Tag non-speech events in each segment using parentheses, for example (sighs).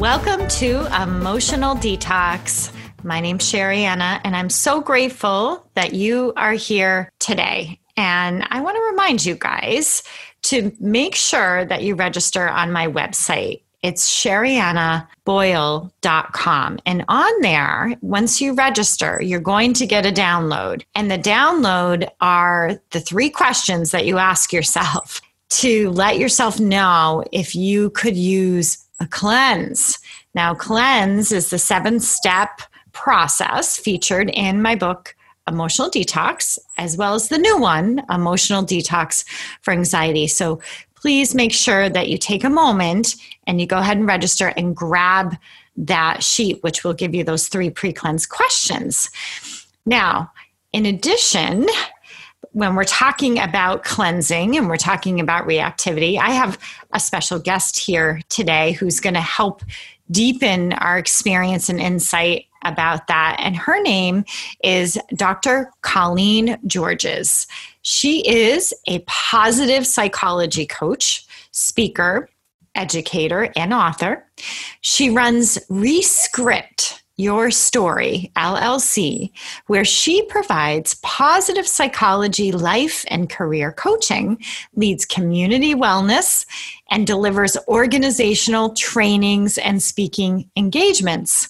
Welcome to Emotional Detox. My name's Sherianna, and I'm so grateful that you are here today. And I want to remind you guys to make sure that you register on my website. It's sheriannaboyle.com. And on there, once you register, you're going to get a download. And the download are the three questions that you ask yourself (laughs) to let yourself know if you could use a cleanse. Now, cleanse is the seven step process featured in my book, Emotional Detox, as well as the new one, Emotional Detox for Anxiety. So please make sure that you take a moment and you go ahead and register and grab that sheet, which will give you those three pre cleanse questions. Now, in addition, when we're talking about cleansing and we're talking about reactivity, I have a special guest here today who's going to help deepen our experience and insight about that. And her name is Dr. Colleen Georges. She is a positive psychology coach, speaker, educator, and author. She runs Rescript your Story LLC, where she provides positive psychology, life, and career coaching, leads community wellness, and delivers organizational trainings and speaking engagements.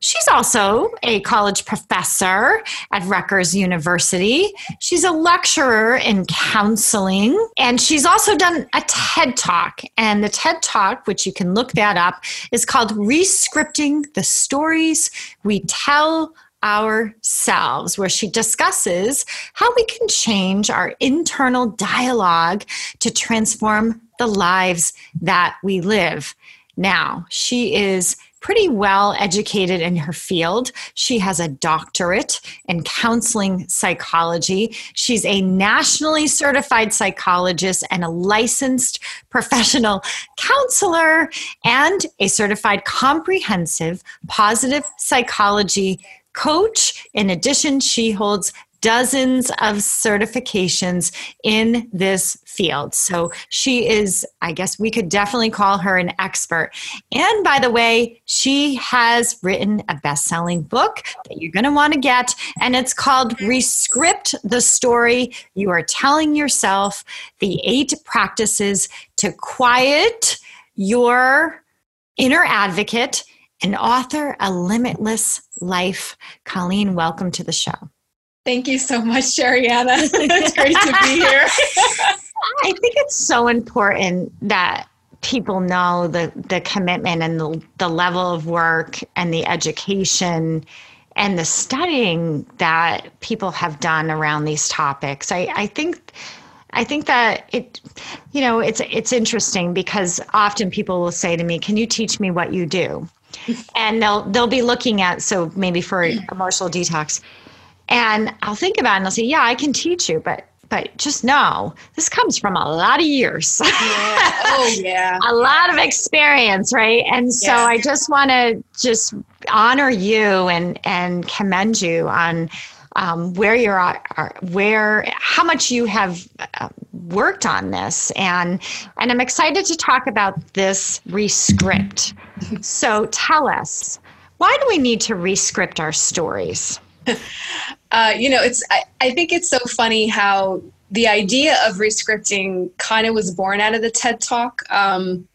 She's also a college professor at Rutgers University. She's a lecturer in counseling, and she's also done a TED Talk. And the TED Talk, which you can look that up, is called Rescripting the Stories We Tell ourselves, where she discusses how we can change our internal dialogue to transform the lives that we live. Now, she is pretty well educated in her field. She has a doctorate in counseling psychology. She's a nationally certified psychologist and a licensed professional counselor and a certified comprehensive positive psychology coach. In addition, she holds dozens of certifications in this field. So she is, I guess we could definitely call her an expert. And by the way, she has written a best selling book that you're going to want to get, and it's called Rescript the Story You Are Telling Yourself The Eight Practices to Quiet Your Inner Advocate and author A Limitless Life. Colleen, welcome to the show. Thank you so much, Sherianna. (laughs) it's great to be here. (laughs) I think it's so important that people know the, the commitment and the, the level of work and the education and the studying that people have done around these topics. I, I think I think that it you know it's it's interesting because often people will say to me, Can you teach me what you do? (laughs) and they'll they'll be looking at so maybe for (clears throat) emotional detox and I'll think about it and I'll say, yeah, I can teach you, but but just know this comes from a lot of years. (laughs) Yeah. Oh yeah. a lot of experience, right? And so yeah. I just want to just honor you and and commend you on um, where you're at, where how much you have uh, worked on this, and and I'm excited to talk about this rescript. so tell us, why do we need to rescript our stories? (laughs) uh, you know, it's I, I think it's so funny how the idea of rescripting kind of was born out of the TED Talk. Um,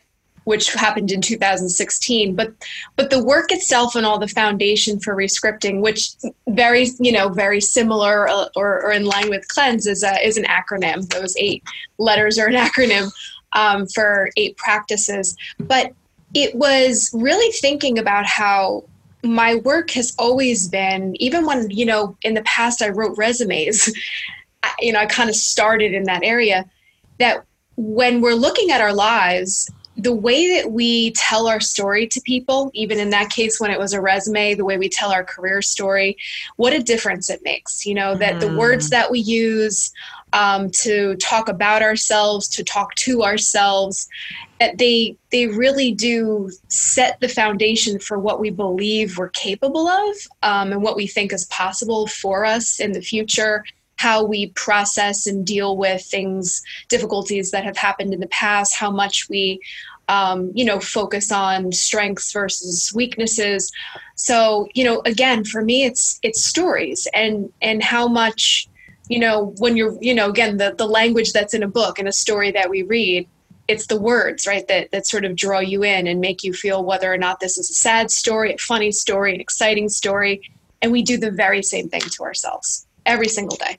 which happened in 2016 but but the work itself and all the foundation for rescripting which very you know very similar uh, or, or in line with cleanse is a, is an acronym those eight letters are an (laughs) acronym um, for eight practices but it was really thinking about how my work has always been even when you know in the past i wrote resumes you know i kind of started in that area that when we're looking at our lives the way that we tell our story to people even in that case when it was a resume the way we tell our career story what a difference it makes you know that mm. the words mm. that we use um, to talk about ourselves to talk to ourselves that they they really do set the foundation for what we believe we're capable of um, and what we think is possible for us in the future how we process and deal with things difficulties that have happened in the past how much we um, you know, focus on strengths versus weaknesses. So, you know, again, for me, it's it's stories and and how much, you know, when you're, you know, again, the the language that's in a book and a story that we read, it's the words, right, that that sort of draw you in and make you feel whether or not this is a sad story, a funny story, an exciting story. And we do the very same thing to ourselves every single day.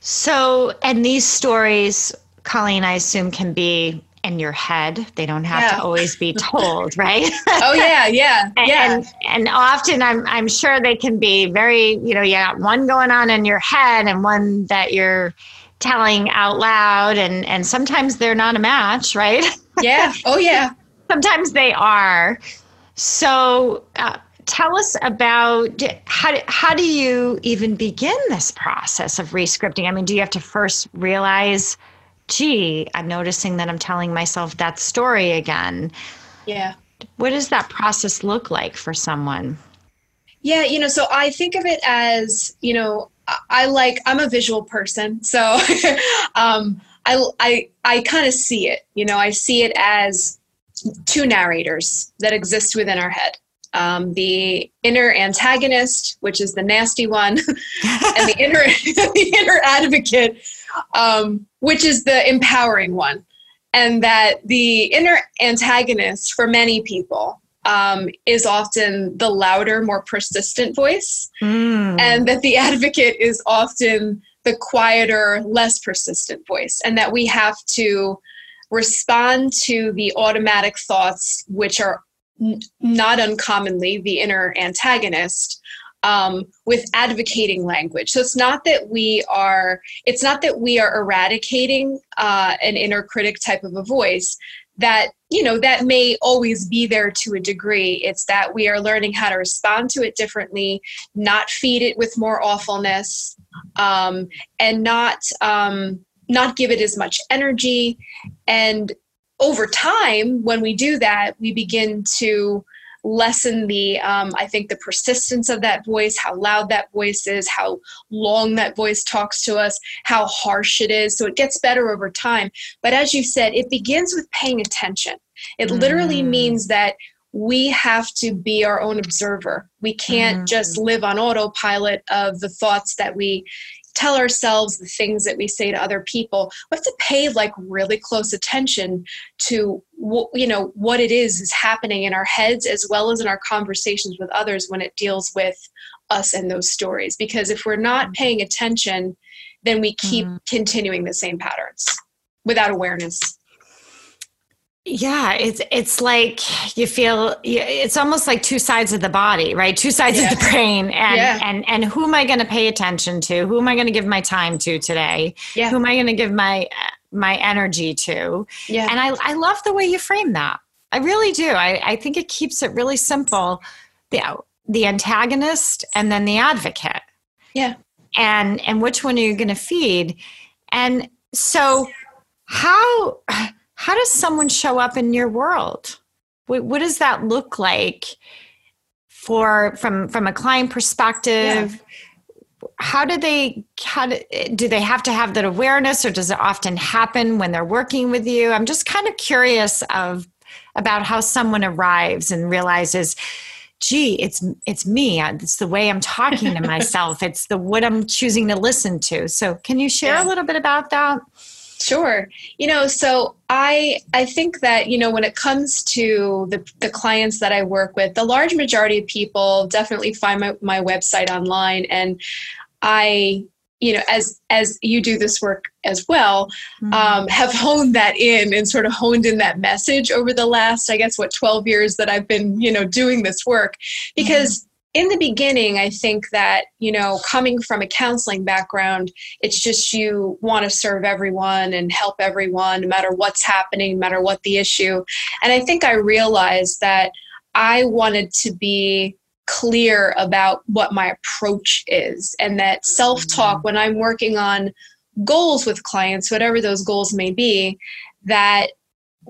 So, and these stories, Colleen, I assume can be in your head. They don't have yeah. to always be (laughs) told, right? oh yeah, yeah, (laughs) yeah. And, and often I'm I'm sure they can be very, you know, you got one going on in your head and one that you're telling out loud and and sometimes they're not a match, right? Yeah. Oh yeah. (laughs) sometimes they are. So uh, tell us about how, how do you even begin this process of rescripting? I mean, do you have to first realize gee, I'm noticing that I'm telling myself that story again. Yeah. What does that process look like for someone? Yeah, you know, so I think of it as, you know, I like I'm a visual person, so (laughs) um, I I I kind of see it. You know, I see it as two narrators that exist within our head. Um, the inner antagonist, which is the nasty one, (laughs) and the inner (laughs) the inner advocate, um, which is the empowering one. And that the inner antagonist for many people um, is often the louder, more persistent voice, mm. and that the advocate is often the quieter, less persistent voice, and that we have to respond to the automatic thoughts, which are not uncommonly the inner antagonist, um, with advocating language. So it's not that we are it's not that we are eradicating uh, an inner critic type of a voice that you know that may always be there to a degree it's that we are learning how to respond to it differently not feed it with more awfulness um, and not um, not give it as much energy and over time when we do that we begin to lessen the um, i think the persistence of that voice how loud that voice is how long that voice talks to us how harsh it is so it gets better over time but as you said it begins with paying attention it mm. literally means that we have to be our own observer we can't mm. just live on autopilot of the thoughts that we tell ourselves the things that we say to other people we have to pay like really close attention to what you know what it is is happening in our heads as well as in our conversations with others when it deals with us and those stories because if we're not mm-hmm. paying attention then we keep mm. continuing the same patterns without awareness yeah, it's it's like you feel it's almost like two sides of the body, right? Two sides yeah. of the brain, and yeah. and and who am I going to pay attention to? Who am I going to give my time to today? Yeah. Who am I going to give my my energy to? Yeah. And I I love the way you frame that. I really do. I I think it keeps it really simple. The the antagonist and then the advocate. Yeah. And and which one are you going to feed? And so how how does someone show up in your world? What, what does that look like for from from a client perspective? Yeah. How do they how do, do they have to have that awareness or does it often happen when they're working with you? I'm just kind of curious of about how someone arrives and realizes gee it's it's me it's the way i'm talking to (laughs) myself it's the what i'm choosing to listen to so can you share yeah. a little bit about that Sure. You know, so I I think that, you know, when it comes to the, the clients that I work with, the large majority of people definitely find my, my website online and I you know as as you do this work as well mm-hmm. um, have honed that in and sort of honed in that message over the last i guess what 12 years that i've been you know doing this work because mm-hmm in the beginning, I think that, you know, coming from a counseling background, it's just you want to serve everyone and help everyone, no matter what's happening, no matter what the issue. And I think I realized that I wanted to be clear about what my approach is and that self talk, when I'm working on goals with clients, whatever those goals may be, that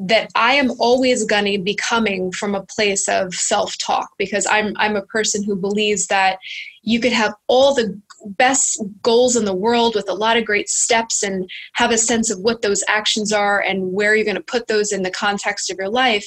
that I am always going to be coming from a place of self-talk because I'm I'm a person who believes that you could have all the best goals in the world with a lot of great steps and have a sense of what those actions are and where you're going to put those in the context of your life.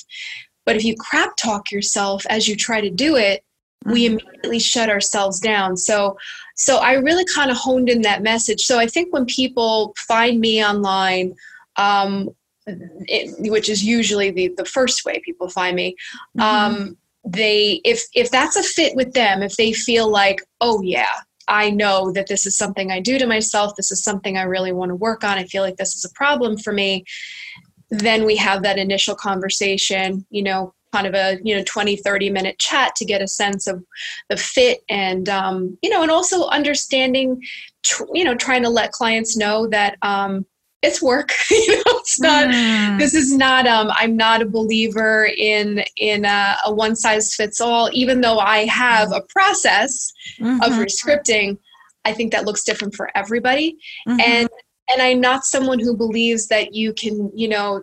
But if you crap talk yourself as you try to do it, mm-hmm. we immediately shut ourselves down. So so I really kind of honed in that message. So I think when people find me online um, it, which is usually the, the first way people find me mm-hmm. um, they if if that's a fit with them if they feel like oh yeah i know that this is something i do to myself this is something i really want to work on i feel like this is a problem for me then we have that initial conversation you know kind of a you know 20 30 minute chat to get a sense of the fit and um, you know and also understanding tr- you know trying to let clients know that um, it's work (laughs) you know it's not mm. this is not um i'm not a believer in in a, a one size fits all even though i have a process mm-hmm. of rescripting i think that looks different for everybody mm-hmm. and and i'm not someone who believes that you can you know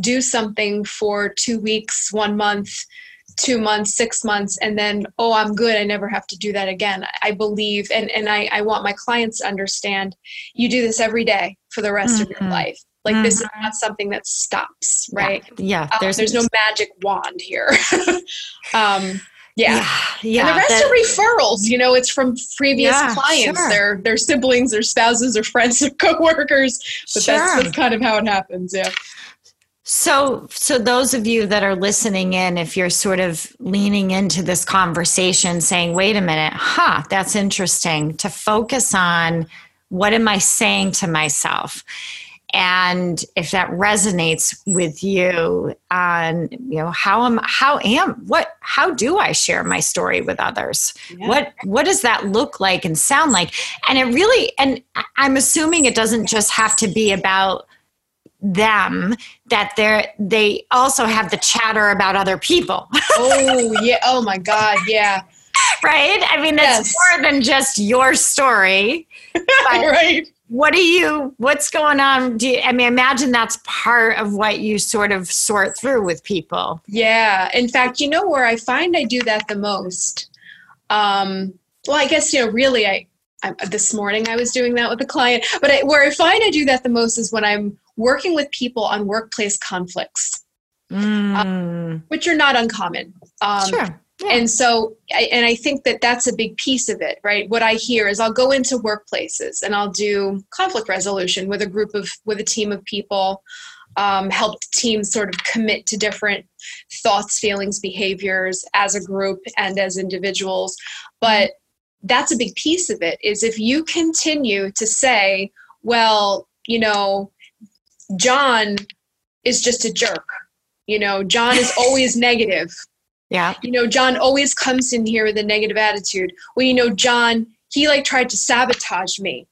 do something for two weeks one month two months, six months, and then, oh, I'm good. I never have to do that again. I believe, and, and I, I want my clients to understand you do this every day for the rest mm-hmm. of your mm-hmm. life. Like mm-hmm. this is mm-hmm. not something that stops, right? Yeah. yeah uh, there's, there's no magic wand here. (laughs) um, yeah. yeah. yeah, And the rest that, are referrals. You know, it's from previous yeah, clients, sure. their their siblings, their spouses, or friends, (laughs) or coworkers. But sure. that's, that's kind of how it happens. Yeah. So, so those of you that are listening in, if you're sort of leaning into this conversation, saying, "Wait a minute, huh? That's interesting." To focus on what am I saying to myself, and if that resonates with you, on you know how am how am what how do I share my story with others? Yeah. What what does that look like and sound like? And it really, and I'm assuming it doesn't just have to be about them that they're they also have the chatter about other people (laughs) oh yeah oh my god yeah right i mean that's yes. more than just your story (laughs) right what do you what's going on do you, i mean imagine that's part of what you sort of sort through with people yeah in fact you know where i find i do that the most um well i guess you know really i I, this morning I was doing that with a client, but I, where I find I do that the most is when I'm working with people on workplace conflicts, mm. um, which are not uncommon. Um, sure. And so, and I think that that's a big piece of it, right? What I hear is I'll go into workplaces and I'll do conflict resolution with a group of, with a team of people, um, help teams sort of commit to different thoughts, feelings, behaviors as a group and as individuals. But that's a big piece of it is if you continue to say, well, you know, John is just a jerk. You know, John is always negative. Yeah. You know, John always comes in here with a negative attitude. Well, you know, John, he like tried to sabotage me,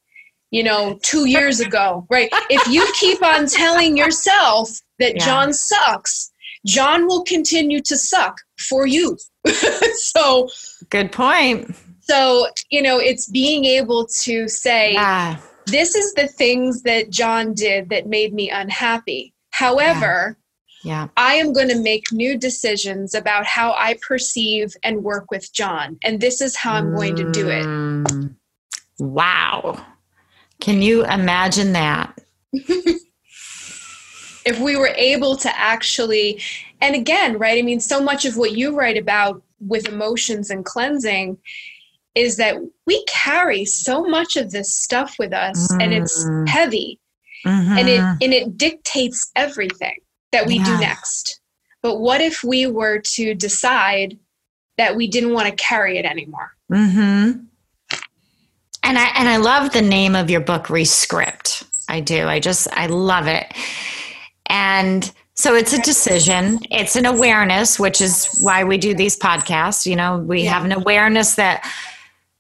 you know, two years ago, right? If you keep on telling yourself that yeah. John sucks, John will continue to suck for you. (laughs) so, good point. So, you know, it's being able to say, yeah this is the things that John did that made me unhappy. However, yeah. Yeah. I am going to make new decisions about how I perceive and work with John. And this is how I'm going to do it. Mm. Wow. Can you imagine that? (laughs) if we were able to actually, and again, right? I mean, so much of what you write about with emotions and cleansing is that we carry so much of this stuff with us mm. and it's mm. heavy mm-hmm. and it and it dictates everything that we yeah. do next. But what if we were to decide that we didn't want to carry it anymore? Mm-hmm. and i and i love the name of your book rescript. I do. I just i love it. And so it's a decision. It's an awareness which is why we do these podcasts. You know we yeah. have an awareness that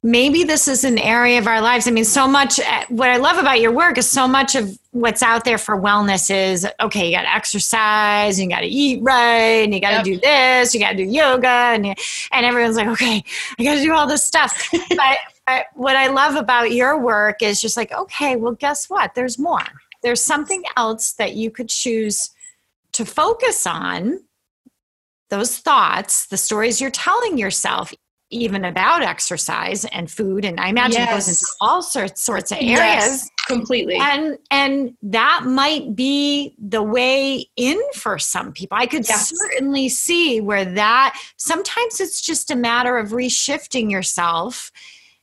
maybe this is an area of our lives. I mean, so much, uh, what I love about your work is so much of what's out there for wellness is okay, you got to exercise, you got to eat right, and you got to yep. do this, you got to do yoga, and, and everyone's like, okay, I got to do all this stuff. (laughs) but, but what I love about your work is just like, okay, well, guess what? There's more. There's something else that you could choose to focus on those thoughts, the stories you're telling yourself, even about exercise and food and i imagine yes. it goes into all sorts sorts of areas. yes, completely. And and that might be the way in for some people. I could yes. certainly see where that sometimes it's just a matter of reshifting yourself.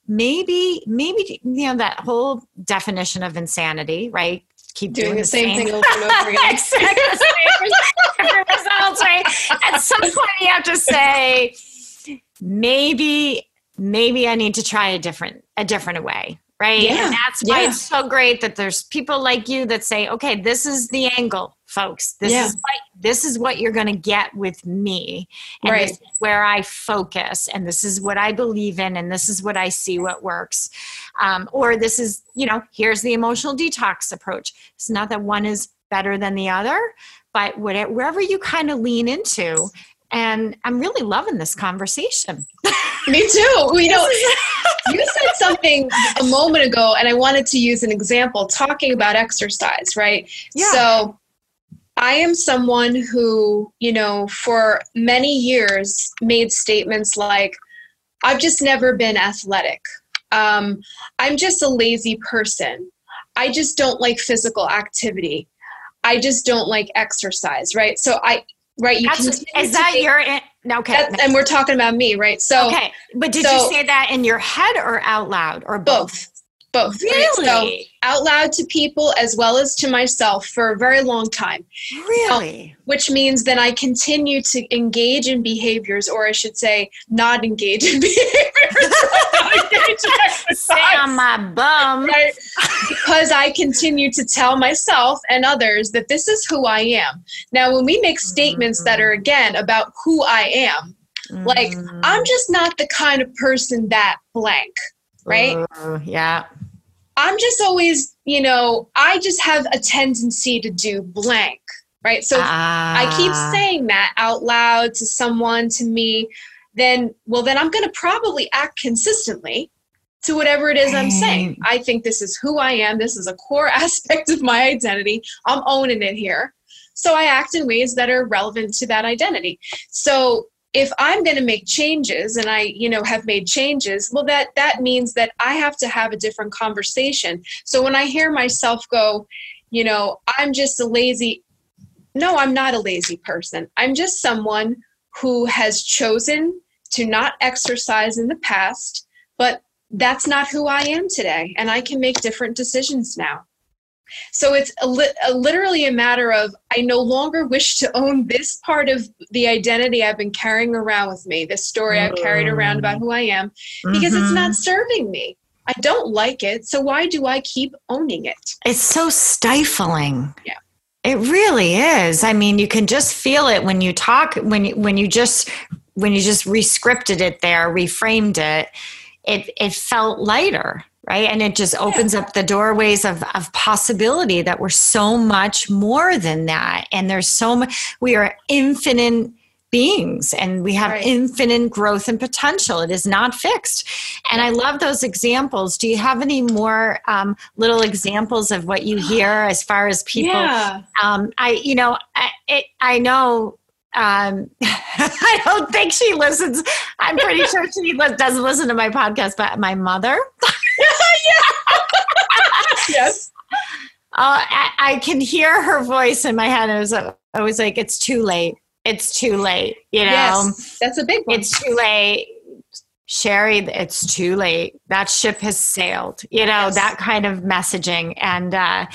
Maybe maybe you know that whole definition of insanity right? Keep doing, doing the, the, same, same thing over and over again. (laughs) (laughs) Results right? At some point you have to say maybe maybe I need to try a different a different way right yeah. and that's why yeah. it's so great that there's people like you that say okay this is the angle folks this yeah. is what, this is what you're going to get with me and right. this is where i focus and this is what i believe in and this is what i see what works um, or this is you know here's the emotional detox approach it's not that one is better than the other but whatever, wherever you kind of lean into and I'm really loving this conversation. Me too. (laughs) You (laughs) know, you said something a moment ago, and I wanted to use an example talking about exercise, right? Yeah. So I am someone who, you know, for many years made statements like, I've just never been athletic. Um, I'm just a lazy person. I just don't like physical activity. I just don't like exercise, right? So I right? You can is that your okay? and we're talking about me, right? So okay, but did so, you say that in your head or out loud or both? Both. Both. Really? Right? So out loud to people as well as to myself for a very long time. Really? which means that I continue to engage in behaviors, or I should say, not engage in (laughs) behaviors. Stay on my bum. (laughs) Right? Because I continue to tell myself and others that this is who I am. Now, when we make statements that are, again, about who I am, like, I'm just not the kind of person that blank, right? Uh, yeah. I'm just always, you know, I just have a tendency to do blank, right? So I keep ah. saying that out loud to someone, to me, then, well, then I'm going to probably act consistently to whatever it is I'm saying. I think this is who I am. This is a core (laughs) aspect of my identity. I'm owning it here. So I act in ways that are relevant to that identity. So if i'm going to make changes and i you know have made changes well that that means that i have to have a different conversation. So when i hear myself go you know i'm just a lazy no i'm not a lazy person. I'm just someone who has chosen to not exercise in the past but that's not who i am today and i can make different decisions now so it's a li- a literally a matter of I no longer wish to own this part of the identity I've been carrying around with me, this story I've carried around about who I am, because mm-hmm. it's not mm-hmm. serving me. I don't like it, so why do I keep owning it? It's so stifling. Yeah. It really is. I mean, you can just feel it when you talk when you, when you just when you just rescripted it there, reframed it. It it felt lighter right and it just opens up the doorways of, of possibility that we're so much more than that and there's so much we are infinite beings and we have right. infinite growth and potential it is not fixed and i love those examples do you have any more um, little examples of what you hear as far as people yeah. um, i you know I, it, I know um, (laughs) I don't think she listens. I'm pretty sure she doesn't listen to my podcast, but my mother. (laughs) yes. Uh, I, I, can hear her voice in my head. I was, I was like, it's too late. It's too late. You know, yes, that's a big one. It's too late. Sherry, it's too late. That ship has sailed. You know, yes. that kind of messaging. And, uh,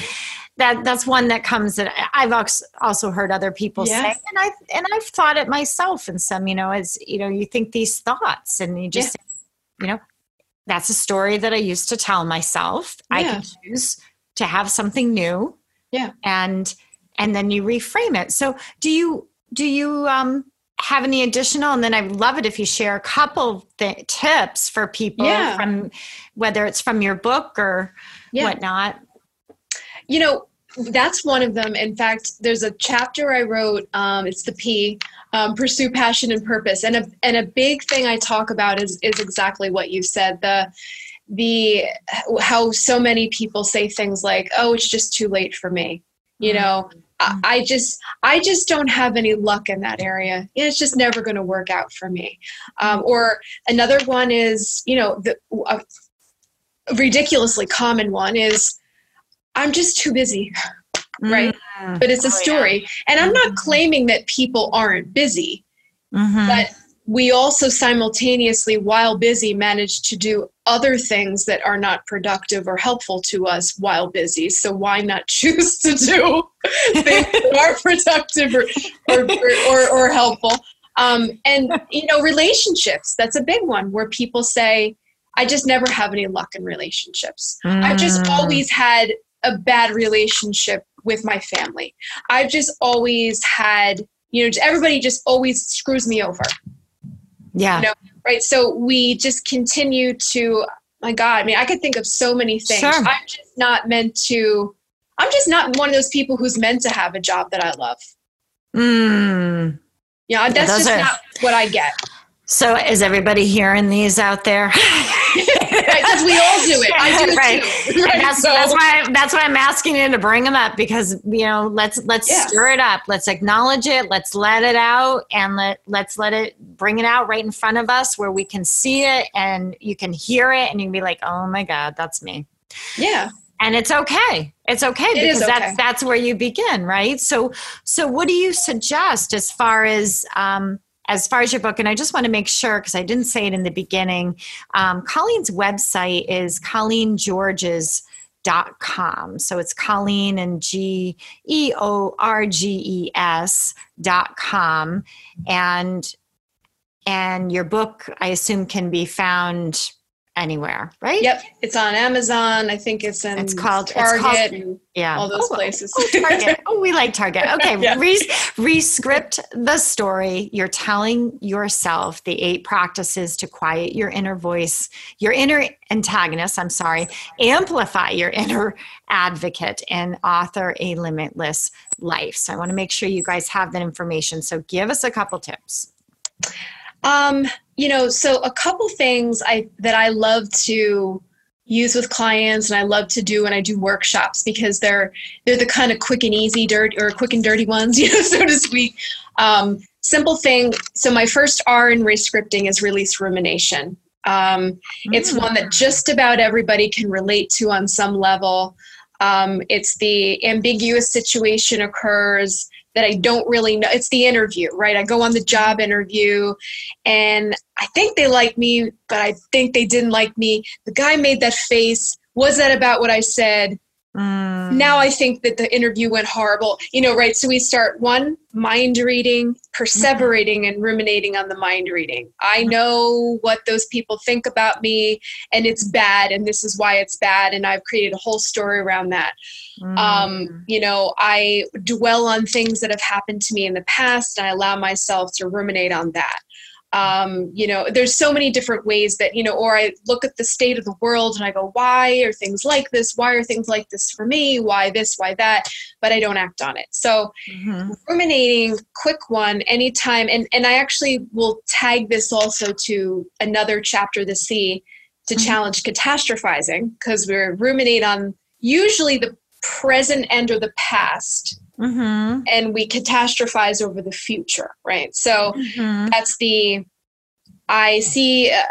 that that's one that comes that I've also heard other people yes. say, and I and I've thought it myself. And some, you know, as you know, you think these thoughts, and you just, yes. you know, that's a story that I used to tell myself. Yeah. I can choose to have something new. Yeah, and and then you reframe it. So do you do you um have any additional and then i'd love it if you share a couple th- tips for people yeah. from whether it's from your book or yeah. whatnot you know, that's one of them. In fact, there's a chapter I wrote. Um, it's the P, um, pursue passion and purpose, and a and a big thing I talk about is is exactly what you said. The the how so many people say things like, "Oh, it's just too late for me," you mm-hmm. know, I, I just I just don't have any luck in that area. It's just never going to work out for me. Um, or another one is, you know, the a ridiculously common one is, I'm just too busy, right? Mm. But it's a Oh, yeah. story, and I'm not Mhm. claiming that people aren't busy, Mhm. but we also simultaneously, while busy, manage to do other things that are not productive or helpful to us while busy. So why not (laughs) choose to do (laughs) things that are productive or or, or, or, helpful? Um, and you know, relationships, that's a big one where people say, I just never have any luck in relationships. I've just Mm. always had a bad relationship with my family. I've just always had, you know, everybody just always screws me over, yeah. know, right? So we just continue to, my God, I mean, I could think of so many things. Sure. I'm just not meant to, I'm just not one of those people who's meant to have a job that I love. Mm. Yeah, that's those just are- not what I get. So is everybody hearing these out there? (laughs) Because we all do it. I do it Right. too. (laughs) Right? that's So- that's why that's why I'm asking you to bring them up because you know let's let's stir it up. Let's acknowledge it. Let's let it out and let let's let it bring it out right in front of us where we can see it and you can hear it and you can be like, oh my god, that's me. yeah. And it's okay. It's okay because okay. that's that's where you begin, right? So so what do you suggest as far as um, as far as your book? And I just want to make sure because I didn't say it in the beginning. Um, Colleen's website is colleengeorges dot com so it's colleen and g e o r g e s dot com and and your book i assume can be found anywhere right Yep. It's on Amazon. I think it's in It's called- it's Target called- yeah all those Oh, oh places. Oh, Target. (laughs) Oh, we like Target. (laughs) Okay, Yeah. re- rescript the story. You're telling yourself the eight practices to quiet your inner voice, your inner antagonist, I'm sorry, amplify your inner advocate, and author a limitless life. So I want to make sure you guys have that information. So give us a couple tips. Um, you know, so a couple things I that I love to use with clients and I love to do when I do workshops because they're they're the kind of quick and easy dirt or quick and dirty ones, (laughs) you know, so to speak. Um, simple thing. So my first R in rescripting is release rumination. Um, it's Mm. one that just about everybody can relate to on some level. Um, it's the ambiguous situation occurs that I don't really know. It's the interview, right? I go on the job interview and I think they like me, but I think they didn't like me. The guy made that face. Was that about what I said? Mm. Now I think that the interview went horrible. You know, right? So we start one mind reading, perseverating and ruminating on the mind reading. I know what those people think about me and it's bad and this is why it's bad and I've created a whole story around that. Mm. Um, you know, I dwell on things that have happened to me in the past and I allow myself to ruminate on that. Um, you know, there's so many different ways that, you know, or I look at the state of the world and I go, why are things like this? Why are things like this for me? Why this? Why that? But I don't act on it. So, Mhm. ruminating quick one anytime and and i actually will tag this also to another chapter the c to Mhm. challenge catastrophizing because we're ruminate on usually the present end or the past Mhm. and we catastrophize over the future right so Mhm. that's the i see uh,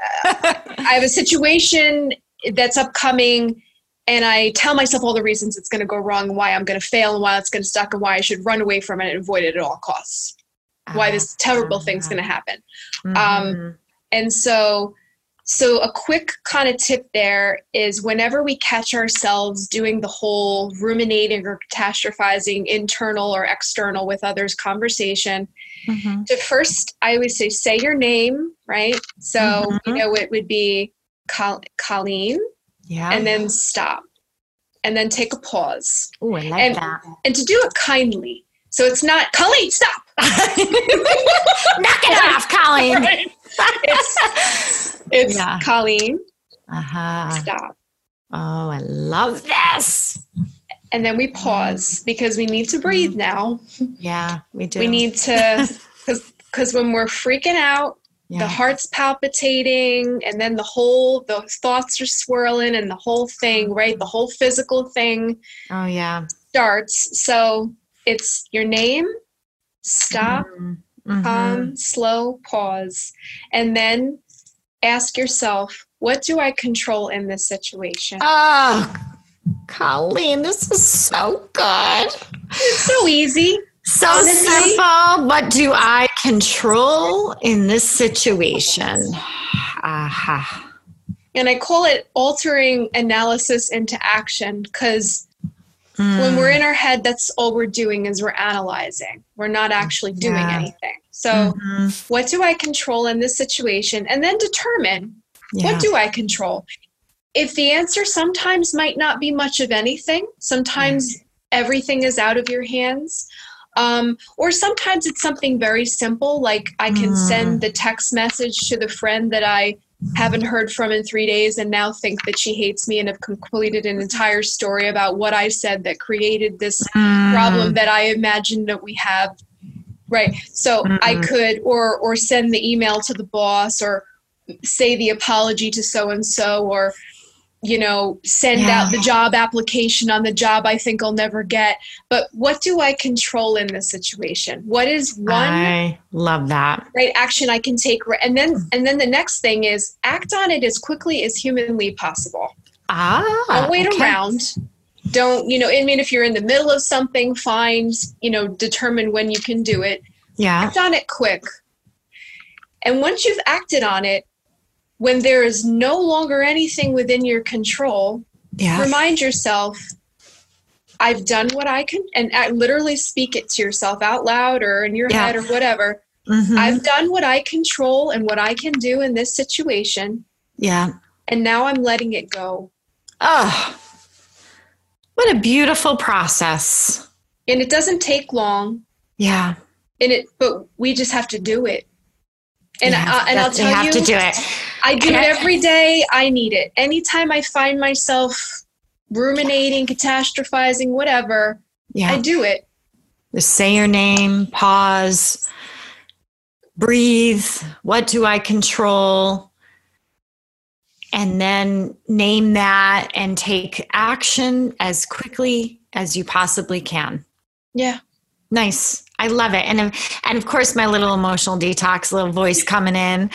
i have a situation that's upcoming and I tell myself all the reasons it's going to go wrong, why I'm going to fail, and why it's going to suck, and why I should run away from it and avoid it at all costs. Why this terrible thing's going to happen. Mhm. um, And so, so a quick kind of tip there is whenever we catch ourselves doing the whole ruminating or catastrophizing, internal or external with others conversation, Mhm. to first, I always say, say your name, right? So, Mhm. you know, it would be Col- Colleen, yeah. and then stop, and then take a pause, Ooh, I like and- that. and to do it kindly. So it's not Colleen, stop. (laughs) Knock it off, Colleen. (laughs) Right? It's it's Yeah. Colleen, Uh-huh. stop, Oh, I love this. and then we pause because we need to breathe now. Yeah, we do. We need to (laughs) because because when we're freaking out, yeah. the heart's palpitating, and then the whole the thoughts are swirling, and the whole thing, right? The whole physical thing Oh, yeah. starts. So it's your name, stop, Mhm. calm, slow, pause, and then ask yourself, what do I control in this situation? Oh, Colleen, this is so good. It's so easy. So Honestly- simple. What do I control in this situation? Aha. And I call it altering analysis into action because when we're in our head, that's all we're doing is we're analyzing. We're not actually doing Yeah. anything. So, Mhm. what do I control in this situation? And then determine Yeah. what do I control? If the answer sometimes might not be much of anything, sometimes everything is out of your hands. Um, or sometimes it's something very simple, like I can Mm. send the text message to the friend that I haven't heard from in three days and now think that she hates me and have completed an entire story about what I said that created this Mm. problem that I imagine that we have. Right. So I Mhm. could or or send the email to the boss or say the apology to so and so or you know send Yeah. out the job application on the job I think I'll never get. But what do I control in this situation? What is one I love that. right action I can take and then and then the next thing is act on it as quickly as humanly possible. Ah. Don't wait okay. around. Don't, you know, I mean, if you're in the middle of something, find, you know, determine when you can do it. Yeah. Act on it quick. And once you've acted on it, when there is no longer anything within your control, Yeah. remind yourself, I've done what I can, and uh, literally speak it to yourself out loud or in your Yeah. head or whatever. Mhm. I've done what I control and what I can do in this situation, yeah. and now I'm letting it go. Oh, what a beautiful process. And it doesn't take long. Yeah. and it but we just have to do it and Yeah, I, and i'll that's- you tell have you to do it. i do it every day i need it anytime i find myself ruminating catastrophizing whatever Yeah. i do it Just say your name, pause, breathe. What do I control? And then name that and take action as quickly as you possibly can. yeah Nice. I love it. And and of course my little emotional detox little voice coming in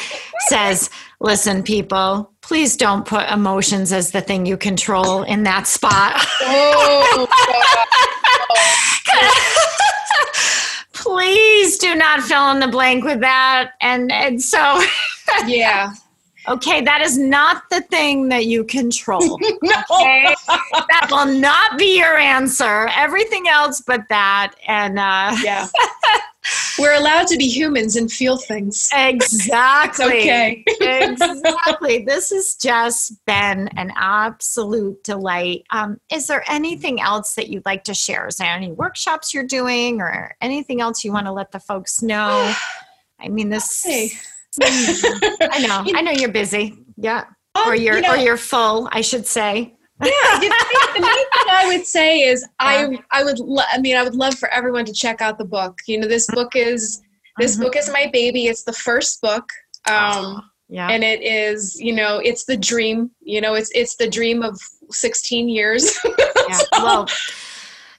says, "Listen people, please don't put emotions as the thing you control in that spot." oh (laughs) please do not fill in the blank with that. And and so yeah okay, that is not the thing that you control. (laughs) no Okay? that will not be your answer. Everything else but that. And uh yeah (laughs) we're allowed to be humans and feel things exactly. okay exactly. (laughs) This has just been an absolute delight. Um, is there anything else that you'd like to share? Is there any workshops you're doing or anything else you want to let the folks know? (sighs) I mean, this. (laughs) I know. I know you're busy. Yeah. Or Um, you're you know, or you're full, I should say. yeah, the, main thing I would say is I (laughs) I would lo- I mean I would love for everyone to check out the book. You know, this book is this Mhm. book is my baby. It's the first book. Um, Yeah. and it is you know it's the dream you know it's it's the dream of 16 years (laughs) yeah. Well,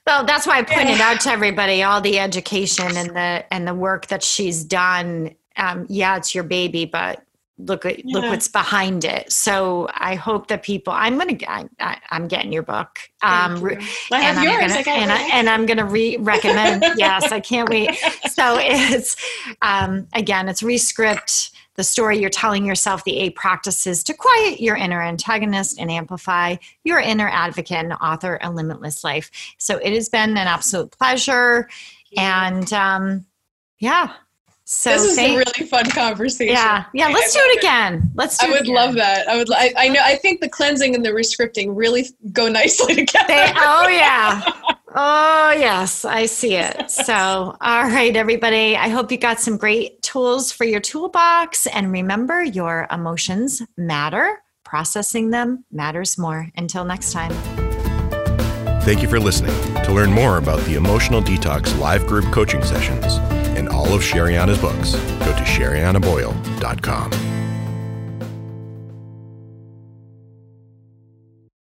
well, that's why I pointed out to everybody all the education and the and the work that she's done. Um, yeah, it's your baby, but look at look what's behind it. So I hope that people. I'm gonna. I, I, I'm getting your book. Re- you. I have and I'm yours gonna, I got and, I, and I'm gonna re recommend. (laughs) yes, I can't wait. So it's um, again, it's Rescript. The story you're telling yourself, the eight practices to quiet your inner antagonist and amplify your inner advocate and author a limitless life. So it has been an absolute pleasure. And um, yeah. So this is a really fun conversation yeah. Yeah. Let's I do it again. Let's do I it would again. love that. I would. I, I know. I think the cleansing and the rescripting really go nicely (laughs) together. They, oh yeah. (laughs) Oh yes, I see it. So, all right, everybody. I hope you got some great tools for your toolbox. And remember, your emotions matter. Processing them matters more. Until next time. Thank you for listening. To learn more about the Emotional Detox live group coaching sessions and all of Sherianna's books, go to sheriannaboyle.com.